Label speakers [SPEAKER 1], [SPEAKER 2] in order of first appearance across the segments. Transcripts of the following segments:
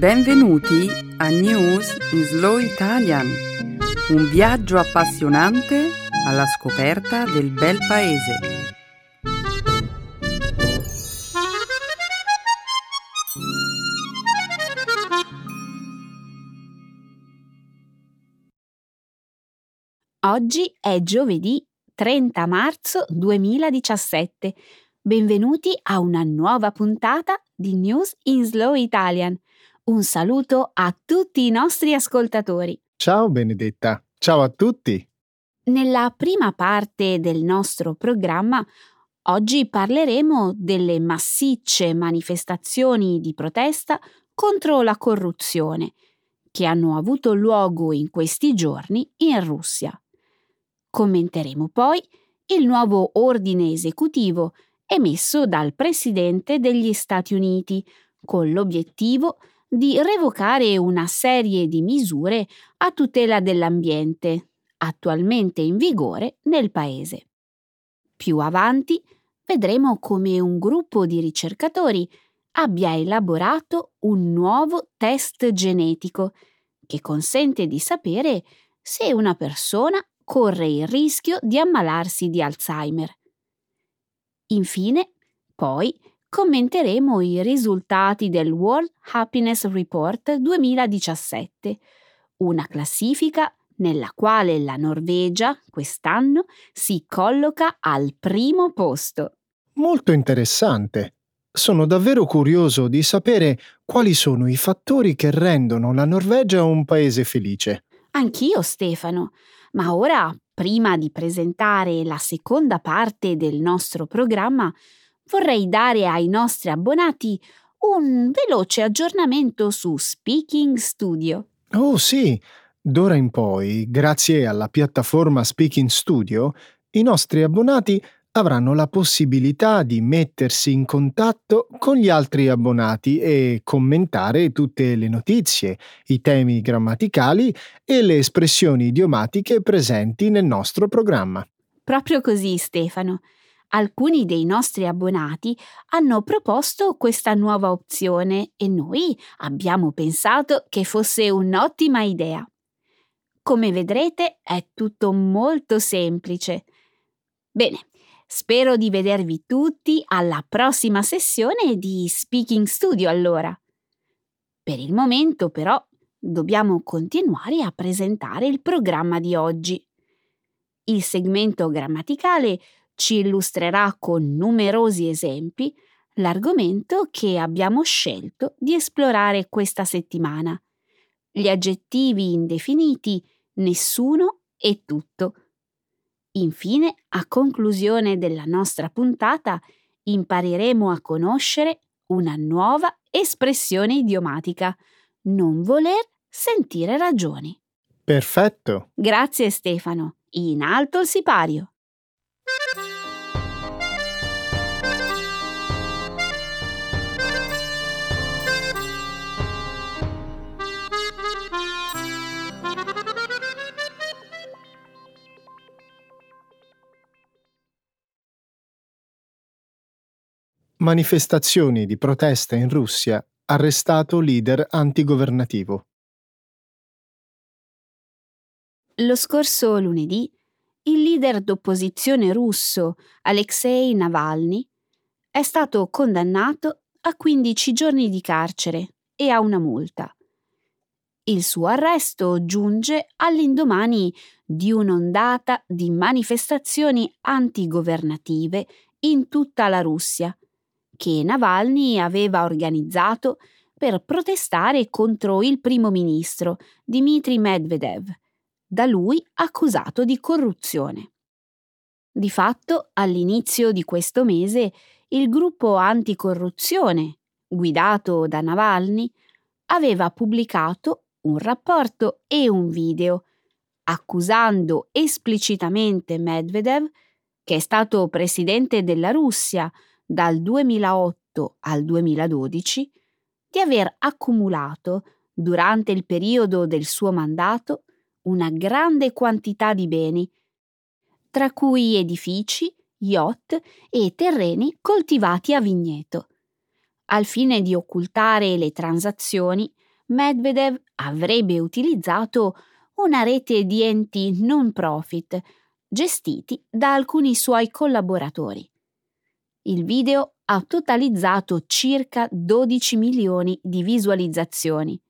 [SPEAKER 1] Benvenuti a News in Slow Italian, un viaggio appassionante alla scoperta del bel paese.
[SPEAKER 2] Oggi è giovedì 30 marzo 2017. Benvenuti a una nuova puntata di News in Slow Italian. Un saluto a tutti i nostri ascoltatori.
[SPEAKER 3] Ciao Benedetta, ciao a tutti.
[SPEAKER 2] Nella prima parte del nostro programma oggi parleremo delle massicce manifestazioni di protesta contro la corruzione che hanno avuto luogo in questi giorni in Russia. Commenteremo poi il nuovo ordine esecutivo emesso dal Presidente degli Stati Uniti con l'obiettivo di revocare una serie di misure a tutela dell'ambiente attualmente in vigore nel Paese. Più avanti vedremo come un gruppo di ricercatori abbia elaborato un nuovo test genetico che consente di sapere se una persona corre il rischio di ammalarsi di Alzheimer. Infine, poi, commenteremo i risultati del World Happiness Report 2017, una classifica nella quale la Norvegia quest'anno si colloca al primo posto.
[SPEAKER 3] Molto interessante. Sono davvero curioso di sapere quali sono i fattori che rendono la Norvegia un paese felice.
[SPEAKER 2] Anch'io, Stefano, ma ora, prima di presentare la seconda parte del nostro programma, vorrei dare ai nostri abbonati un veloce aggiornamento su Speaking Studio.
[SPEAKER 3] Oh sì, d'ora in poi, grazie alla piattaforma Speaking Studio, i nostri abbonati avranno la possibilità di mettersi in contatto con gli altri abbonati e commentare tutte le notizie, i temi grammaticali e le espressioni idiomatiche presenti nel nostro programma.
[SPEAKER 2] Proprio così, Stefano. Alcuni dei nostri abbonati hanno proposto questa nuova opzione e noi abbiamo pensato che fosse un'ottima idea. Come vedrete è tutto molto semplice. Bene, spero di vedervi tutti alla prossima sessione di Speaking Studio allora. Per il momento però dobbiamo continuare a presentare il programma di oggi. Il segmento grammaticale ci illustrerà con numerosi esempi l'argomento che abbiamo scelto di esplorare questa settimana. Gli aggettivi indefiniti nessuno e tutto. Infine, a conclusione della nostra puntata, impareremo a conoscere una nuova espressione idiomatica, non voler sentire ragioni.
[SPEAKER 3] Perfetto.
[SPEAKER 2] Grazie Stefano. In alto il sipario.
[SPEAKER 3] Manifestazioni di protesta in Russia, arrestato leader antigovernativo.
[SPEAKER 2] Lo scorso lunedì, il leader d'opposizione russo Alexei Navalny è stato condannato a 15 giorni di carcere e a una multa. Il suo arresto giunge all'indomani di un'ondata di manifestazioni antigovernative in tutta la Russia che Navalny aveva organizzato per protestare contro il primo ministro Dmitry Medvedev, da lui accusato di corruzione. Di fatto, all'inizio di questo mese, il gruppo anticorruzione, guidato da Navalny, aveva pubblicato un rapporto e un video accusando esplicitamente Medvedev, che è stato presidente della Russia dal 2008 al 2012 di aver accumulato durante il periodo del suo mandato una grande quantità di beni, tra cui edifici, yacht e terreni coltivati a vigneto. Al fine di occultare le transazioni, Medvedev avrebbe utilizzato una rete di enti non profit gestiti da alcuni suoi collaboratori. Il video ha totalizzato circa 12 milioni di visualizzazioni.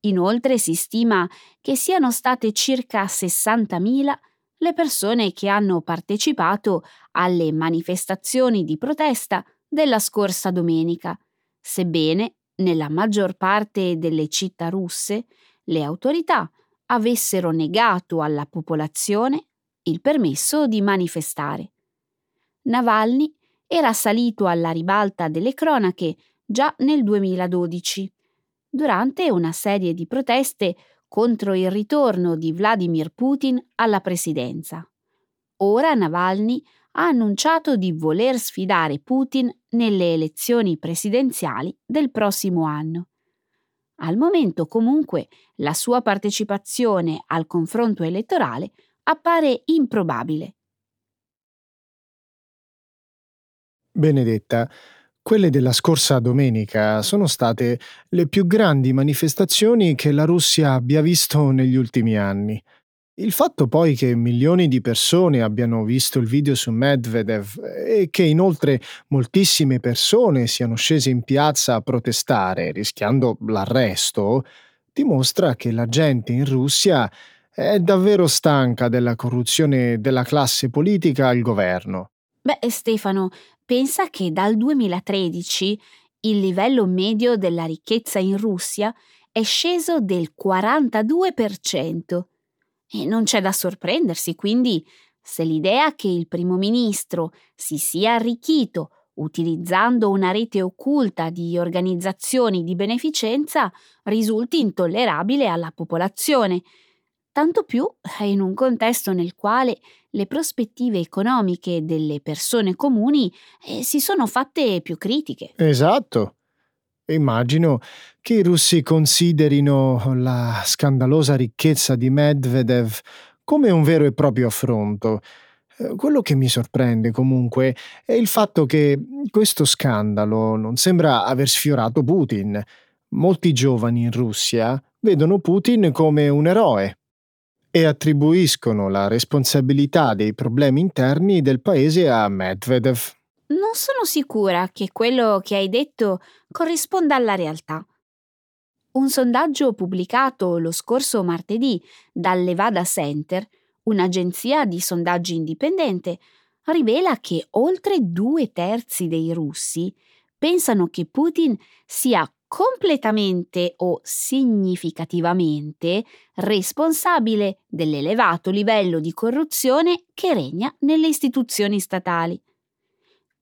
[SPEAKER 2] Inoltre si stima che siano state circa 60.000 le persone che hanno partecipato alle manifestazioni di protesta della scorsa domenica, sebbene nella maggior parte delle città russe le autorità avessero negato alla popolazione il permesso di manifestare. Navalny era salito alla ribalta delle cronache già nel 2012, durante una serie di proteste contro il ritorno di Vladimir Putin alla presidenza. Ora Navalny ha annunciato di voler sfidare Putin nelle elezioni presidenziali del prossimo anno. Al momento comunque la sua partecipazione al confronto elettorale appare improbabile.
[SPEAKER 3] Benedetta, quelle della scorsa domenica sono state le più grandi manifestazioni che la Russia abbia visto negli ultimi anni. Il fatto poi che milioni di persone abbiano visto il video su Medvedev e che inoltre moltissime persone siano scese in piazza a protestare, rischiando l'arresto, dimostra che la gente in Russia è davvero stanca della corruzione della classe politica al governo.
[SPEAKER 2] Beh, Stefano, pensa che dal 2013 il livello medio della ricchezza in Russia è sceso del 42%. E non c'è da sorprendersi, quindi, se l'idea che il primo ministro si sia arricchito utilizzando una rete occulta di organizzazioni di beneficenza risulti intollerabile alla popolazione, tanto più in un contesto nel quale le prospettive economiche delle persone comuni eh, si sono fatte più critiche.
[SPEAKER 3] Esatto. Immagino che i russi considerino la scandalosa ricchezza di Medvedev come un vero e proprio affronto. Eh, quello che mi sorprende comunque è il fatto che questo scandalo non sembra aver sfiorato Putin. Molti giovani in Russia vedono Putin come un eroe e attribuiscono la responsabilità dei problemi interni del paese a Medvedev.
[SPEAKER 2] Non sono sicura che quello che hai detto corrisponda alla realtà. Un sondaggio pubblicato lo scorso martedì dal Levada Center, un'agenzia di sondaggi indipendente, rivela che oltre due terzi dei russi pensano che Putin sia completamente o significativamente responsabile dell'elevato livello di corruzione che regna nelle istituzioni statali.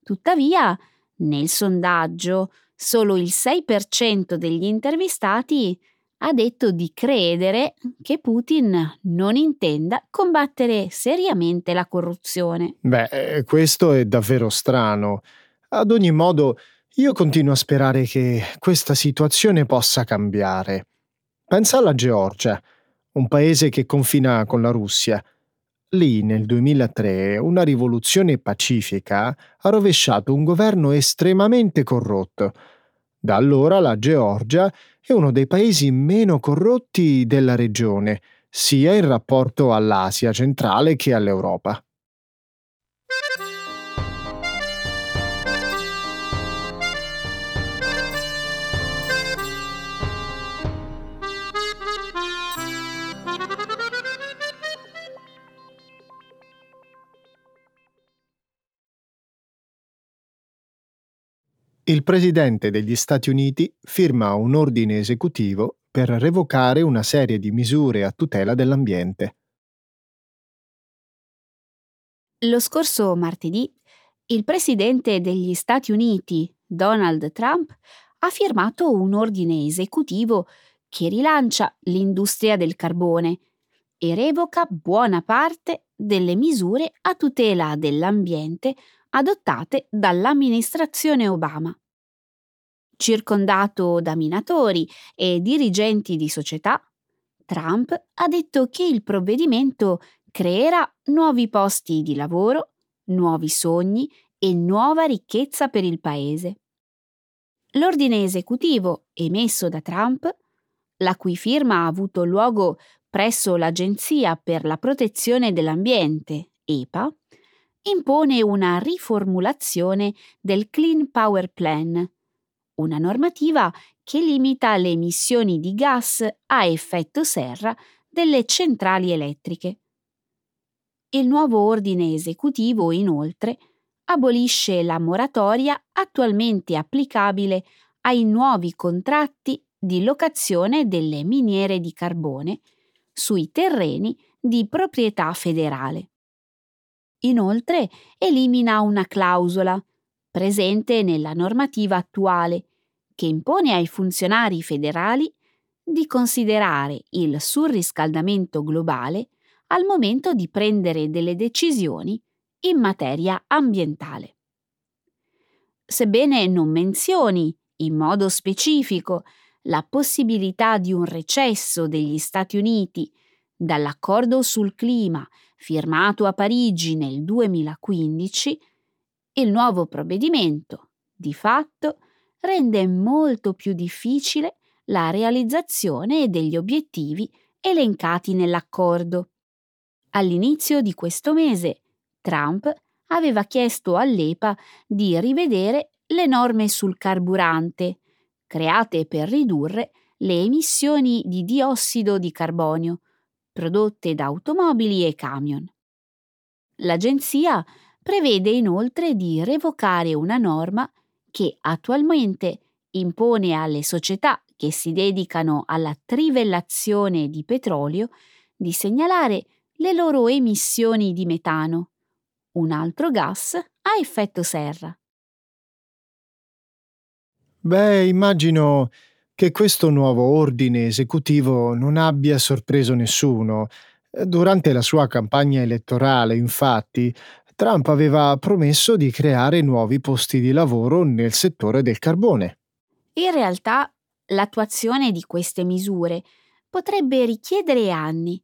[SPEAKER 2] Tuttavia, nel sondaggio, solo il 6% degli intervistati ha detto di credere che Putin non intenda combattere seriamente la corruzione.
[SPEAKER 3] Beh, eh, questo è davvero strano. Ad ogni modo, io continuo a sperare che questa situazione possa cambiare. Pensa alla Georgia, un paese che confina con la Russia. Lì nel 2003 una rivoluzione pacifica ha rovesciato un governo estremamente corrotto. Da allora la Georgia è uno dei paesi meno corrotti della regione, sia in rapporto all'Asia centrale che all'Europa. Il presidente degli Stati Uniti firma un ordine esecutivo per revocare una serie di misure a tutela dell'ambiente.
[SPEAKER 2] Lo scorso martedì il presidente degli Stati Uniti, Donald Trump, ha firmato un ordine esecutivo che rilancia l'industria del carbone e revoca buona parte delle misure a tutela dell'ambiente adottate dall'amministrazione Obama. Circondato da minatori e dirigenti di società, Trump ha detto che il provvedimento creerà nuovi posti di lavoro, nuovi sogni e nuova ricchezza per il paese. L'ordine esecutivo emesso da Trump la cui firma ha avuto luogo presso l'Agenzia per la protezione dell'ambiente, EPA, impone una riformulazione del Clean Power Plan, una normativa che limita le emissioni di gas a effetto serra delle centrali elettriche. Il nuovo ordine esecutivo, inoltre, abolisce la moratoria attualmente applicabile ai nuovi contratti di locazione delle miniere di carbone sui terreni di proprietà federale. Inoltre elimina una clausola presente nella normativa attuale che impone ai funzionari federali di considerare il surriscaldamento globale al momento di prendere delle decisioni in materia ambientale. Sebbene non menzioni in modo specifico la possibilità di un recesso degli Stati Uniti dall'accordo sul clima firmato a Parigi nel 2015, il nuovo provvedimento, di fatto, rende molto più difficile la realizzazione degli obiettivi elencati nell'accordo. All'inizio di questo mese, Trump aveva chiesto all'EPA di rivedere le norme sul carburante, create per ridurre le emissioni di diossido di carbonio prodotte da automobili e camion. L'agenzia prevede inoltre di revocare una norma che attualmente impone alle società che si dedicano alla trivellazione di petrolio di segnalare le loro emissioni di metano, un altro gas a effetto serra.
[SPEAKER 3] Beh, immagino che questo nuovo ordine esecutivo non abbia sorpreso nessuno. Durante la sua campagna elettorale, infatti, Trump aveva promesso di creare nuovi posti di lavoro nel settore del carbone.
[SPEAKER 2] In realtà, l'attuazione di queste misure potrebbe richiedere anni.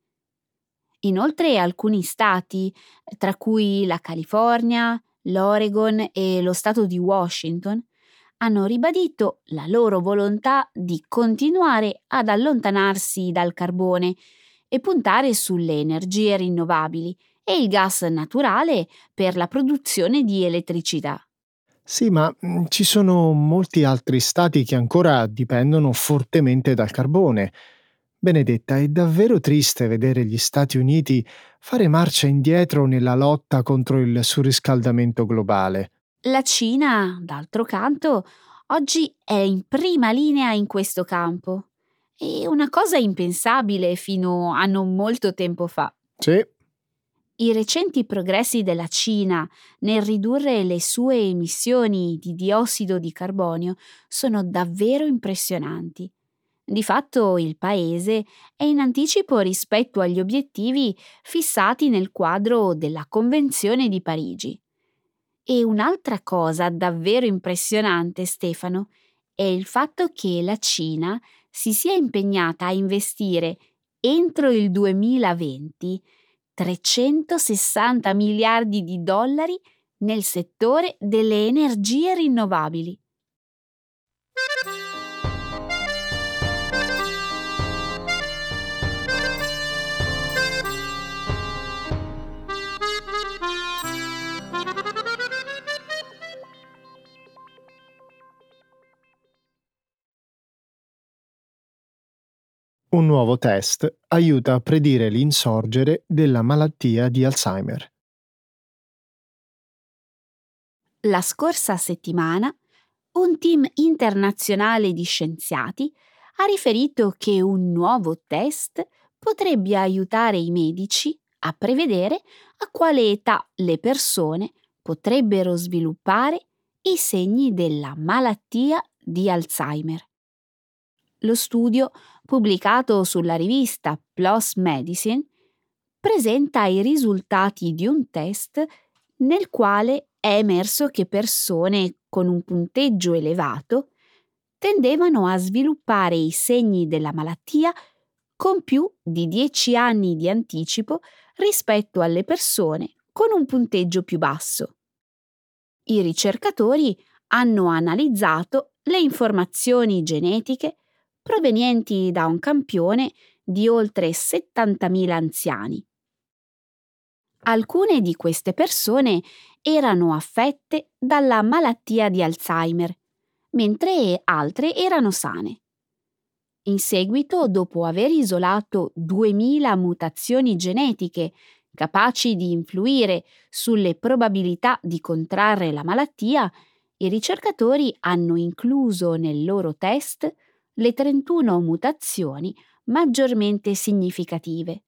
[SPEAKER 2] Inoltre alcuni stati, tra cui la California, l'Oregon e lo Stato di Washington, hanno ribadito la loro volontà di continuare ad allontanarsi dal carbone e puntare sulle energie rinnovabili e il gas naturale per la produzione di elettricità.
[SPEAKER 3] Sì, ma mm, ci sono molti altri stati che ancora dipendono fortemente dal carbone. Benedetta, è davvero triste vedere gli Stati Uniti fare marcia indietro nella lotta contro il surriscaldamento globale.
[SPEAKER 2] La Cina, d'altro canto, oggi è in prima linea in questo campo. È una cosa impensabile fino a non molto tempo fa.
[SPEAKER 3] Sì.
[SPEAKER 2] I recenti progressi della Cina nel ridurre le sue emissioni di diossido di carbonio sono davvero impressionanti. Di fatto il paese è in anticipo rispetto agli obiettivi fissati nel quadro della Convenzione di Parigi. E un'altra cosa davvero impressionante, Stefano, è il fatto che la Cina si sia impegnata a investire entro il 2020 360 miliardi di dollari nel settore delle energie rinnovabili.
[SPEAKER 3] Un nuovo test aiuta a predire l'insorgere della malattia di Alzheimer.
[SPEAKER 2] La scorsa settimana un team internazionale di scienziati ha riferito che un nuovo test potrebbe aiutare i medici a prevedere a quale età le persone potrebbero sviluppare i segni della malattia di Alzheimer. Lo studio, pubblicato sulla rivista PLOS Medicine, presenta i risultati di un test nel quale è emerso che persone con un punteggio elevato tendevano a sviluppare i segni della malattia con più di 10 anni di anticipo rispetto alle persone con un punteggio più basso. I ricercatori hanno analizzato le informazioni genetiche provenienti da un campione di oltre 70.000 anziani. Alcune di queste persone erano affette dalla malattia di Alzheimer, mentre altre erano sane. In seguito, dopo aver isolato 2000 mutazioni genetiche capaci di influire sulle probabilità di contrarre la malattia, i ricercatori hanno incluso nel loro test le 31 mutazioni maggiormente significative.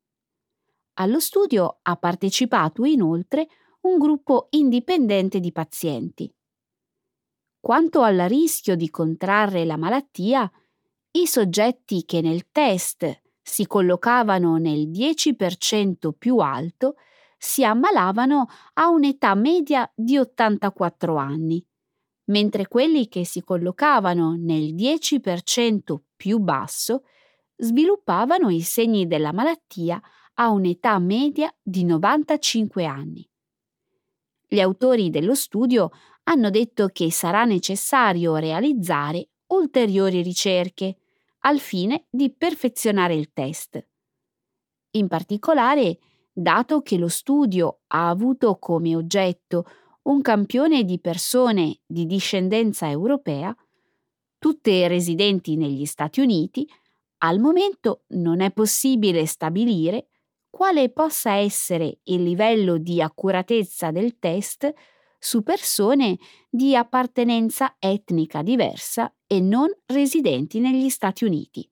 [SPEAKER 2] Allo studio ha partecipato inoltre un gruppo indipendente di pazienti. Quanto al rischio di contrarre la malattia, i soggetti che nel test si collocavano nel 10% più alto si ammalavano a un'età media di 84 anni, mentre quelli che si collocavano nel 10% più basso sviluppavano i segni della malattia a un'età media di 95 anni. Gli autori dello studio hanno detto che sarà necessario realizzare ulteriori ricerche al fine di perfezionare il test. In particolare, dato che lo studio ha avuto come oggetto un campione di persone di discendenza europea, tutte residenti negli Stati Uniti, al momento non è possibile stabilire quale possa essere il livello di accuratezza del test su persone di appartenenza etnica diversa e non residenti negli Stati Uniti.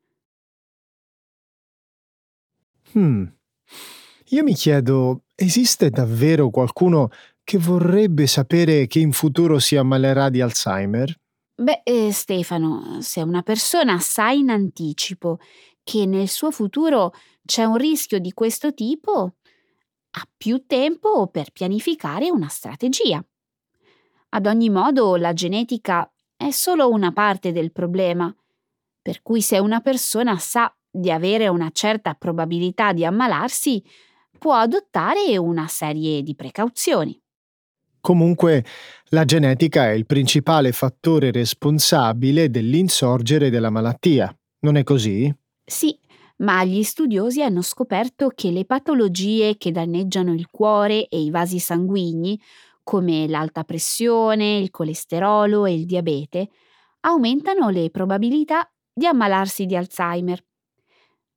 [SPEAKER 3] Hmm. Io mi chiedo, esiste davvero qualcuno che vorrebbe sapere che in futuro si ammalerà di Alzheimer?
[SPEAKER 2] Beh, eh, Stefano, se una persona sa in anticipo che nel suo futuro c'è un rischio di questo tipo, ha più tempo per pianificare una strategia. Ad ogni modo, la genetica è solo una parte del problema, per cui se una persona sa di avere una certa probabilità di ammalarsi, può adottare una serie di precauzioni.
[SPEAKER 3] Comunque, la genetica è il principale fattore responsabile dell'insorgere della malattia, non è così?
[SPEAKER 2] Sì, ma gli studiosi hanno scoperto che le patologie che danneggiano il cuore e i vasi sanguigni, come l'alta pressione, il colesterolo e il diabete, aumentano le probabilità di ammalarsi di Alzheimer.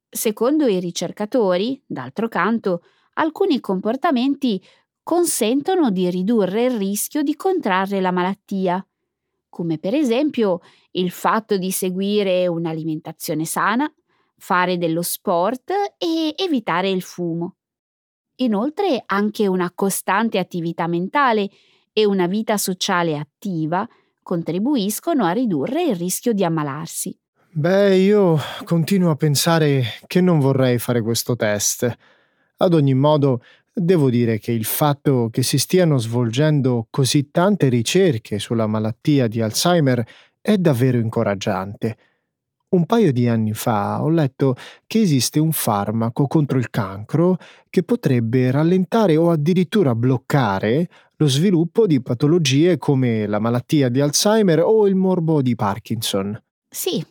[SPEAKER 2] Secondo i ricercatori, d'altro canto, alcuni comportamenti consentono di ridurre il rischio di contrarre la malattia, come per esempio il fatto di seguire un'alimentazione sana, fare dello sport e evitare il fumo. Inoltre anche una costante attività mentale e una vita sociale attiva contribuiscono a ridurre il rischio di ammalarsi.
[SPEAKER 3] Beh, io continuo a pensare che non vorrei fare questo test. Ad ogni modo, devo dire che il fatto che si stiano svolgendo così tante ricerche sulla malattia di Alzheimer è davvero incoraggiante. Un paio di anni fa ho letto che esiste un farmaco contro il cancro che potrebbe rallentare o addirittura bloccare lo sviluppo di patologie come la malattia di Alzheimer o il morbo di Parkinson.
[SPEAKER 2] Sì,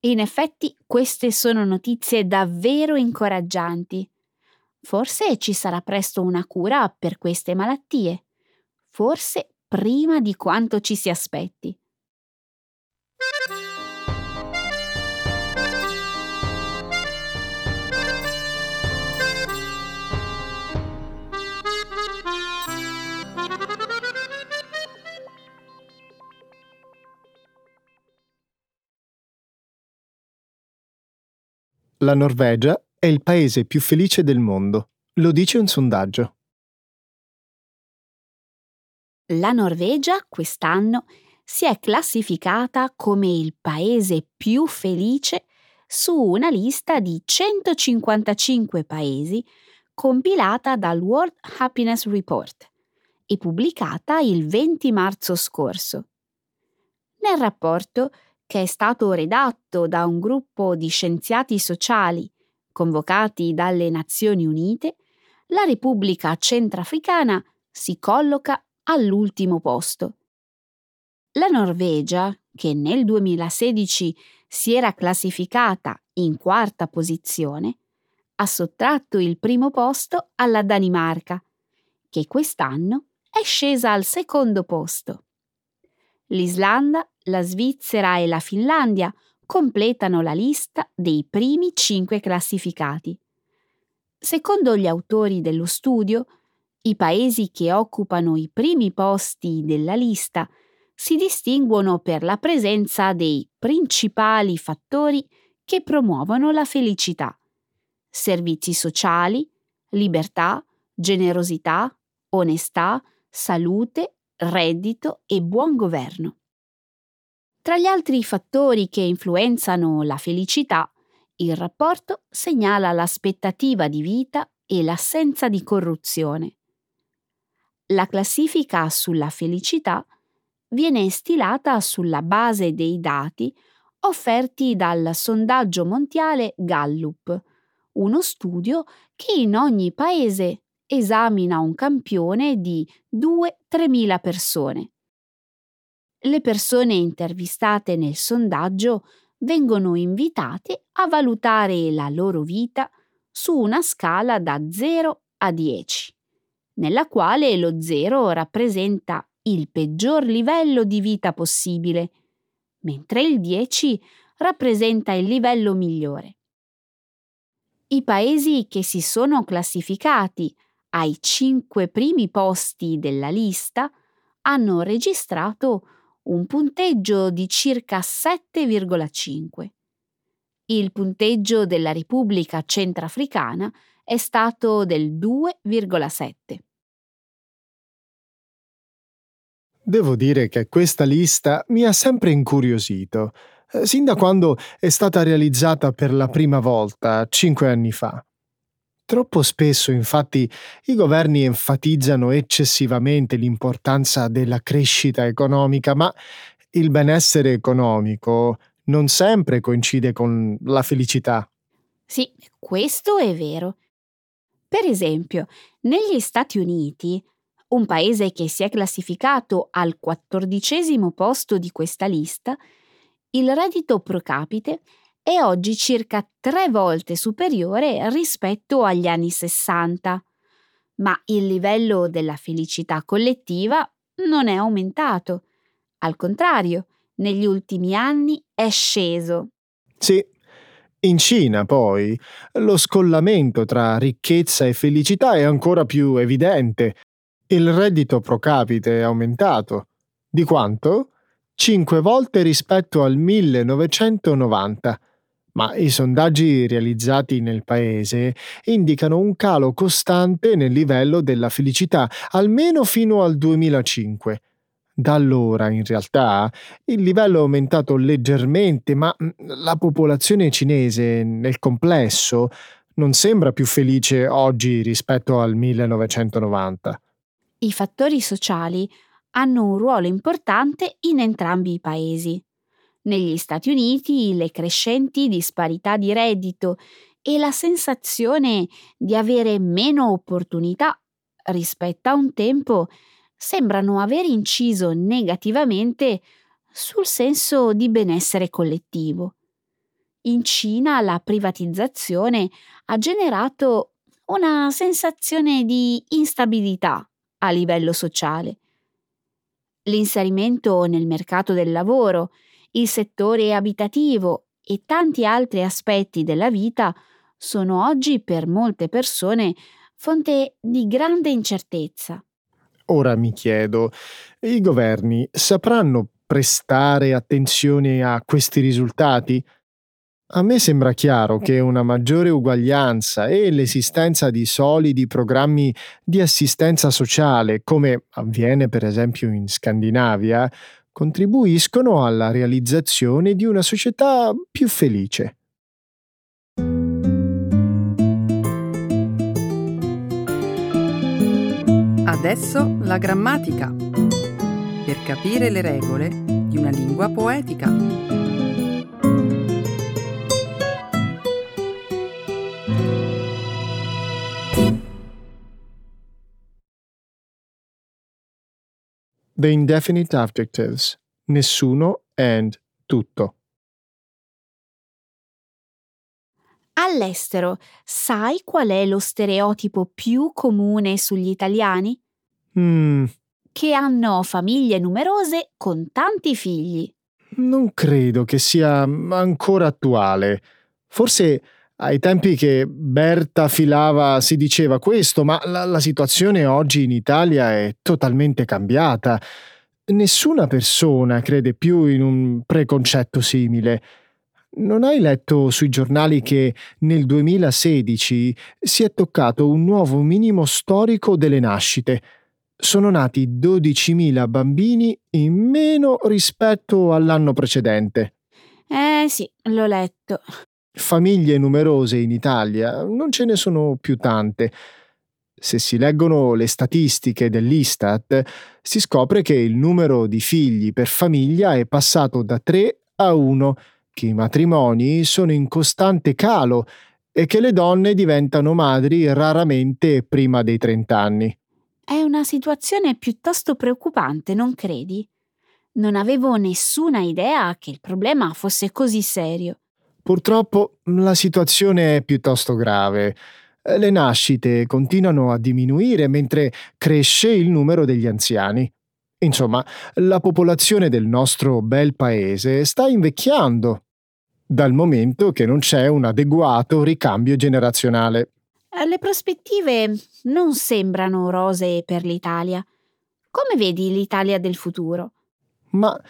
[SPEAKER 2] in effetti queste sono notizie davvero incoraggianti. Forse ci sarà presto una cura per queste malattie. Forse prima di quanto ci si aspetti.
[SPEAKER 3] La Norvegia è il paese più felice del mondo, lo dice un sondaggio.
[SPEAKER 2] La Norvegia quest'anno si è classificata come il paese più felice su una lista di 155 paesi compilata dal World Happiness Report e pubblicata il 20 marzo scorso. Nel rapporto che è stato redatto da un gruppo di scienziati sociali convocati dalle Nazioni Unite, la Repubblica Centrafricana si colloca all'ultimo posto. La Norvegia, che nel 2016 si era classificata in quarta posizione, ha sottratto il primo posto alla Danimarca, che quest'anno è scesa al secondo posto. L'Islanda, la Svizzera e la Finlandia completano la lista dei primi cinque classificati. Secondo gli autori dello studio, i paesi che occupano i primi posti della lista si distinguono per la presenza dei principali fattori che promuovono la felicità. Servizi sociali, libertà, generosità, onestà, salute, reddito e buon governo. Tra gli altri fattori che influenzano la felicità, il rapporto segnala l'aspettativa di vita e l'assenza di corruzione. La classifica sulla felicità viene stilata sulla base dei dati offerti dal sondaggio mondiale Gallup, uno studio che in ogni paese esamina un campione di 2-3 mila persone. Le persone intervistate nel sondaggio vengono invitate a valutare la loro vita su una scala da 0 a 10, nella quale lo 0 rappresenta il peggior livello di vita possibile, mentre il 10 rappresenta il livello migliore. I paesi che si sono classificati ai cinque primi posti della lista hanno registrato un punteggio di circa 7,5. Il punteggio della Repubblica Centrafricana è stato del 2,7.
[SPEAKER 3] Devo dire che questa lista mi ha sempre incuriosito, eh, sin da quando è stata realizzata per la prima volta, cinque anni fa. Troppo spesso, infatti, i governi enfatizzano eccessivamente l'importanza della crescita economica, ma il benessere economico non sempre coincide con la felicità.
[SPEAKER 2] Sì, questo è vero. Per esempio, negli Stati Uniti, un paese che si è classificato al quattordicesimo posto di questa lista, il reddito pro capite è oggi circa tre volte superiore rispetto agli anni 60, ma il livello della felicità collettiva non è aumentato. Al contrario, negli ultimi anni è sceso.
[SPEAKER 3] Sì. In Cina, poi, lo scollamento tra ricchezza e felicità è ancora più evidente. Il reddito pro capite è aumentato. Di quanto? Cinque volte rispetto al 1990 ma i sondaggi realizzati nel paese indicano un calo costante nel livello della felicità, almeno fino al 2005. Da allora, in realtà, il livello è aumentato leggermente, ma mm, la popolazione cinese, nel complesso, non sembra più felice oggi rispetto al 1990.
[SPEAKER 2] I fattori sociali hanno un ruolo importante in entrambi i paesi. Negli Stati Uniti le crescenti disparità di reddito e la sensazione di avere meno opportunità rispetto a un tempo sembrano aver inciso negativamente sul senso di benessere collettivo. In Cina la privatizzazione ha generato una sensazione di instabilità a livello sociale. L'inserimento nel mercato del lavoro il settore abitativo e tanti altri aspetti della vita sono oggi per molte persone fonte di grande incertezza.
[SPEAKER 3] Ora mi chiedo, i governi sapranno prestare attenzione a questi risultati? A me sembra chiaro che una maggiore uguaglianza e l'esistenza di solidi programmi di assistenza sociale, come avviene per esempio in Scandinavia, contribuiscono alla realizzazione di una società più felice.
[SPEAKER 1] Adesso la grammatica. Per capire le regole di una lingua poetica.
[SPEAKER 3] The indefinite adjectives. Nessuno and tutto.
[SPEAKER 2] All'estero, sai qual è lo stereotipo più comune sugli italiani?
[SPEAKER 3] Mm,
[SPEAKER 2] Che hanno famiglie numerose con tanti figli.
[SPEAKER 3] non credo che sia ancora attuale. Forse ai tempi che Berta filava si diceva questo, ma la, la situazione oggi in Italia è totalmente cambiata. Nessuna persona crede più in un preconcetto simile. Non hai letto sui giornali che nel 2016 si è toccato un nuovo minimo storico delle nascite? Sono nati 12.000 bambini in meno rispetto all'anno precedente.
[SPEAKER 2] Eh sì, l'ho letto.
[SPEAKER 3] Famiglie numerose in Italia non ce ne sono più tante. Se si leggono le statistiche dell'Istat, si scopre che il numero di figli per famiglia è passato da 3 a 1, che i matrimoni sono in costante calo e che le donne diventano madri raramente prima dei 30 anni.
[SPEAKER 2] È una situazione piuttosto preoccupante, non credi? Non avevo nessuna idea che il problema fosse così serio.
[SPEAKER 3] Purtroppo la situazione è piuttosto grave. Le nascite continuano a diminuire mentre cresce il numero degli anziani. Insomma, la popolazione del nostro bel paese sta invecchiando, dal momento che non c'è un adeguato ricambio generazionale.
[SPEAKER 2] Eh, Le prospettive non sembrano rosee per l'Italia. Come vedi l'Italia del futuro?
[SPEAKER 3] Ma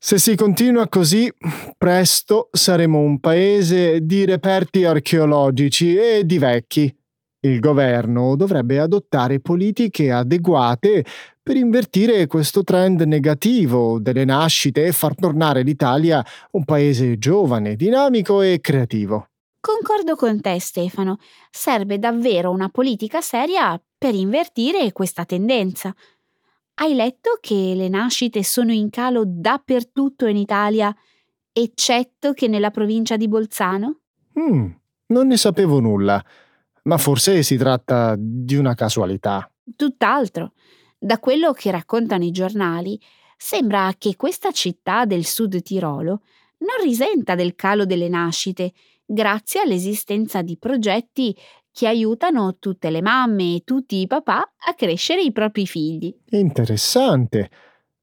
[SPEAKER 3] se si continua così, presto saremo un paese di reperti archeologici e di vecchi. Il governo dovrebbe adottare politiche adeguate per invertire questo trend negativo delle nascite e far tornare l'Italia un paese giovane, dinamico e creativo.
[SPEAKER 2] Concordo con te, Stefano. Serve davvero una politica seria per invertire questa tendenza. Hai letto che le nascite sono in calo dappertutto in Italia, eccetto che nella provincia di Bolzano?
[SPEAKER 3] Mm, non ne sapevo nulla, ma forse si tratta di una casualità.
[SPEAKER 2] Tutt'altro. Da quello che raccontano i giornali, sembra che questa città del sud Tirolo non risenta del calo delle nascite, grazie all'esistenza di progetti che aiutano tutte le mamme e tutti i papà a crescere i propri figli.
[SPEAKER 3] Interessante.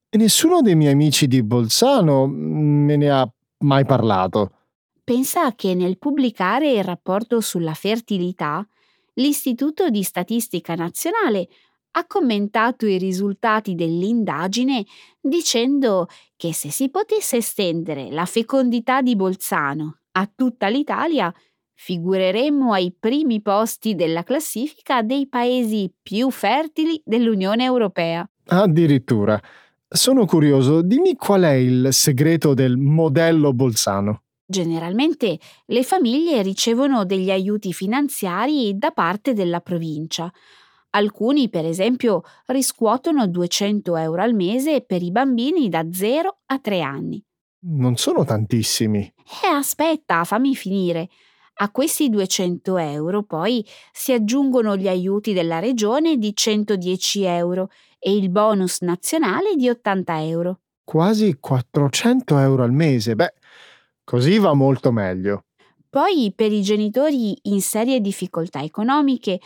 [SPEAKER 3] E nessuno dei miei amici di Bolzano me ne ha mai parlato.
[SPEAKER 2] Pensa che nel pubblicare il rapporto sulla fertilità, l'Istituto di Statistica Nazionale ha commentato i risultati dell'indagine dicendo che se si potesse estendere la fecondità di Bolzano a tutta l'Italia, figureremmo ai primi posti della classifica dei paesi più fertili dell'Unione Europea.
[SPEAKER 3] Addirittura. Sono curioso, dimmi qual è il segreto del modello Bolzano.
[SPEAKER 2] Generalmente le famiglie ricevono degli aiuti finanziari da parte della provincia. Alcuni, per esempio, riscuotono 200 euro al mese per i bambini da 0 a 3 anni.
[SPEAKER 3] Non sono tantissimi.
[SPEAKER 2] E aspetta, fammi finire. A questi 200 euro poi si aggiungono gli aiuti della regione di 110 euro e il bonus nazionale di 80 euro.
[SPEAKER 3] Quasi 400 euro al mese. Beh, così va molto meglio.
[SPEAKER 2] Poi per i genitori in serie difficoltà economiche,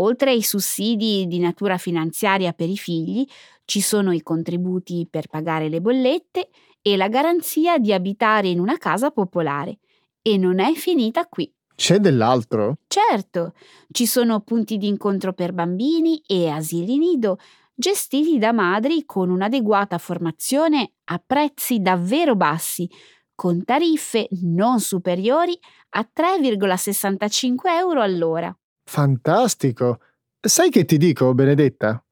[SPEAKER 2] oltre ai sussidi di natura finanziaria per i figli, ci sono i contributi per pagare le bollette e la garanzia di abitare in una casa popolare. E non è finita qui.
[SPEAKER 3] C'è dell'altro?
[SPEAKER 2] Certo, ci sono punti d'incontro per bambini e asili nido gestiti da madri con un'adeguata formazione a prezzi davvero bassi, con tariffe non superiori a 3,65 euro all'ora.
[SPEAKER 3] Fantastico. Sai che ti dico, Benedetta?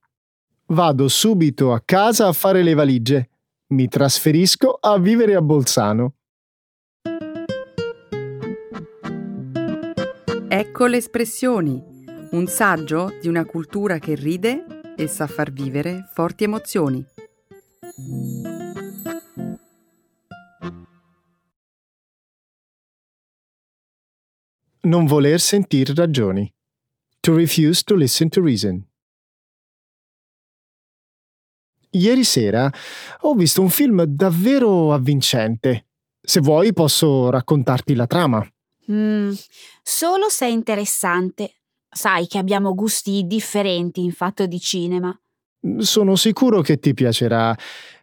[SPEAKER 3] Vado subito a casa a fare le valigie. Mi trasferisco a vivere a Bolzano.
[SPEAKER 1] Ecco le espressioni, un saggio di una cultura che ride e sa far vivere forti emozioni.
[SPEAKER 3] Non voler sentir ragioni. To refuse to listen to reason. Ieri sera ho visto un film davvero avvincente. Se vuoi posso raccontarti la trama.
[SPEAKER 2] Mm, solo se è interessante. Sai che abbiamo gusti differenti in fatto di cinema.
[SPEAKER 3] Sono sicuro che ti piacerà.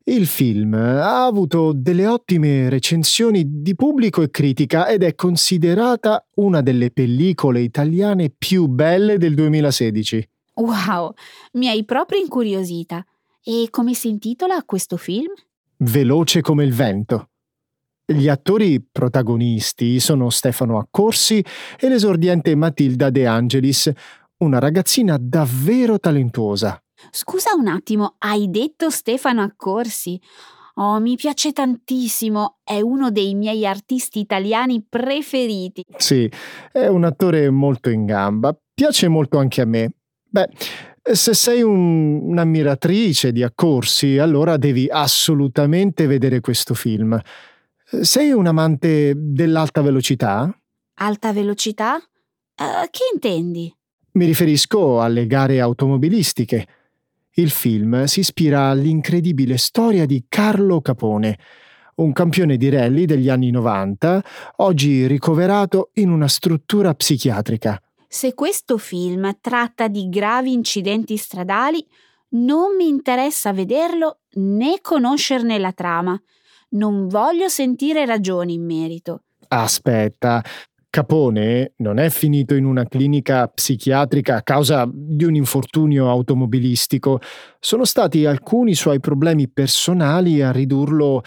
[SPEAKER 3] Il film ha avuto delle ottime recensioni di pubblico e critica ed è considerata una delle pellicole italiane più belle del 2016.
[SPEAKER 2] Wow, mi hai proprio incuriosita. E come si intitola questo film?
[SPEAKER 3] Veloce come il vento. Gli attori protagonisti sono Stefano Accorsi e l'esordiente Matilda De Angelis, una ragazzina davvero talentuosa.
[SPEAKER 2] Scusa un attimo, hai detto Stefano Accorsi? Oh, mi piace tantissimo, è uno dei miei artisti italiani preferiti.
[SPEAKER 3] Sì, è un attore molto in gamba, piace molto anche a me. Beh, se sei un, un'ammiratrice di Accorsi, allora devi assolutamente vedere questo film. Sei un amante dell'alta velocità?
[SPEAKER 2] Alta velocità? Uh, che intendi?
[SPEAKER 3] Mi riferisco alle gare automobilistiche. Il film si ispira all'incredibile storia di Carlo Capone, un campione di rally degli anni 90, oggi ricoverato in una struttura psichiatrica.
[SPEAKER 2] Se questo film tratta di gravi incidenti stradali, non mi interessa vederlo né conoscerne la trama. Non voglio sentire ragioni in merito.
[SPEAKER 3] Aspetta, Capone non è finito in una clinica psichiatrica a causa di un infortunio automobilistico. Sono stati alcuni suoi problemi personali a ridurlo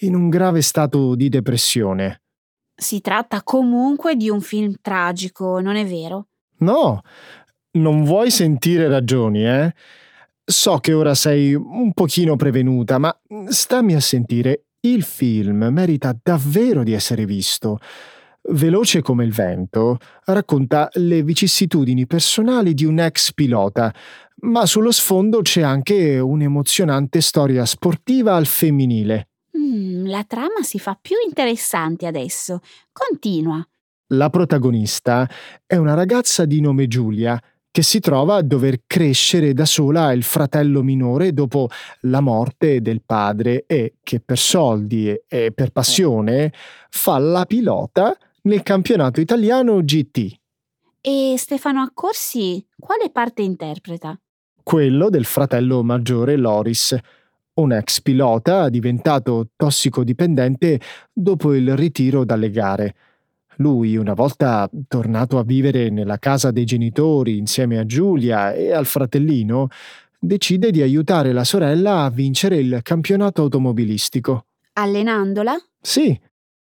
[SPEAKER 3] in un grave stato di depressione.
[SPEAKER 2] Si tratta comunque di un film tragico, non è vero?
[SPEAKER 3] No, non vuoi sentire ragioni, eh? So che ora sei un pochino prevenuta, ma stammi a sentire. Il film merita davvero di essere visto. Veloce come il vento, racconta le vicissitudini personali di un ex pilota, ma sullo sfondo c'è anche un'emozionante storia sportiva al femminile.
[SPEAKER 2] Mm, la trama si fa più interessante adesso. Continua.
[SPEAKER 3] La protagonista è una ragazza di nome Giulia che si trova a dover crescere da sola il fratello minore dopo la morte del padre e che per soldi e per passione fa la pilota nel campionato italiano GT.
[SPEAKER 2] E Stefano Accorsi quale parte interpreta?
[SPEAKER 3] Quello del fratello maggiore Loris, un ex pilota diventato tossicodipendente dopo il ritiro dalle gare. Lui, una volta tornato a vivere nella casa dei genitori insieme a Giulia e al fratellino, decide di aiutare la sorella a vincere il campionato automobilistico.
[SPEAKER 2] Allenandola?
[SPEAKER 3] Sì,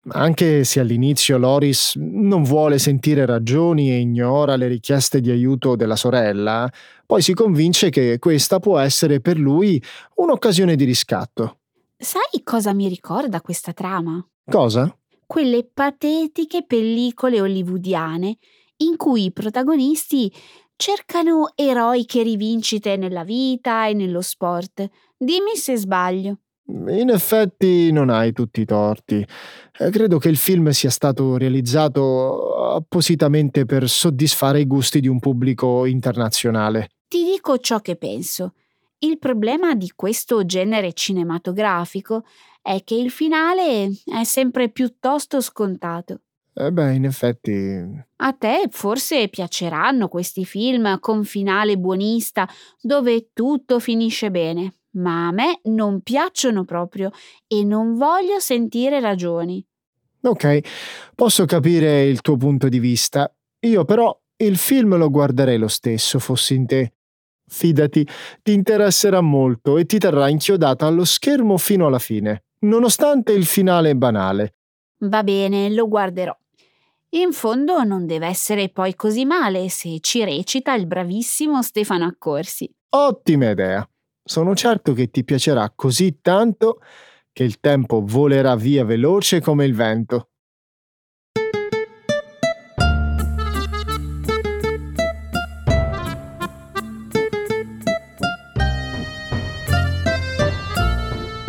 [SPEAKER 3] anche se all'inizio Loris non vuole sentire ragioni e ignora le richieste di aiuto della sorella, poi si convince che questa può essere per lui un'occasione di riscatto.
[SPEAKER 2] Sai cosa mi ricorda questa trama?
[SPEAKER 3] Cosa?
[SPEAKER 2] Quelle patetiche pellicole hollywoodiane in cui i protagonisti cercano eroiche rivincite nella vita e nello sport. Dimmi se sbaglio.
[SPEAKER 3] In effetti non hai tutti i torti. Eh, credo che il film sia stato realizzato appositamente per soddisfare i gusti di un pubblico internazionale.
[SPEAKER 2] Ti dico ciò che penso. Il problema di questo genere cinematografico è che il finale è sempre piuttosto scontato.
[SPEAKER 3] Eh beh, in effetti.
[SPEAKER 2] A te forse piaceranno questi film con finale buonista dove tutto finisce bene ma a me non piacciono proprio e non voglio sentire ragioni.
[SPEAKER 3] Ok, posso capire il tuo punto di vista. Io però il film lo guarderei lo stesso, fossi in te. Fidati, ti interesserà molto e ti terrà inchiodata allo schermo fino alla fine, nonostante il finale banale.
[SPEAKER 2] Va bene, lo guarderò. In fondo non deve essere poi così male se ci recita il bravissimo Stefano Accorsi.
[SPEAKER 3] Ottima idea. Sono certo che ti piacerà così tanto che il tempo volerà via veloce come il vento.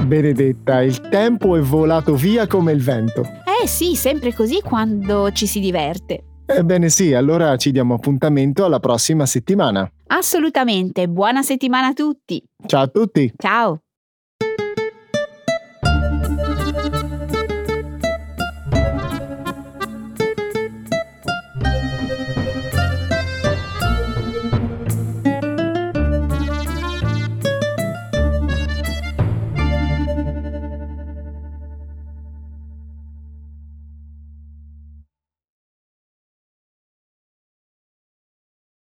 [SPEAKER 3] Benedetta, il tempo è volato via come il vento.
[SPEAKER 2] Eh sì, sempre così quando ci si diverte.
[SPEAKER 3] Ebbene sì, allora ci diamo appuntamento alla prossima settimana.
[SPEAKER 2] Assolutamente, buona settimana a tutti.
[SPEAKER 3] Ciao a tutti.
[SPEAKER 2] Ciao.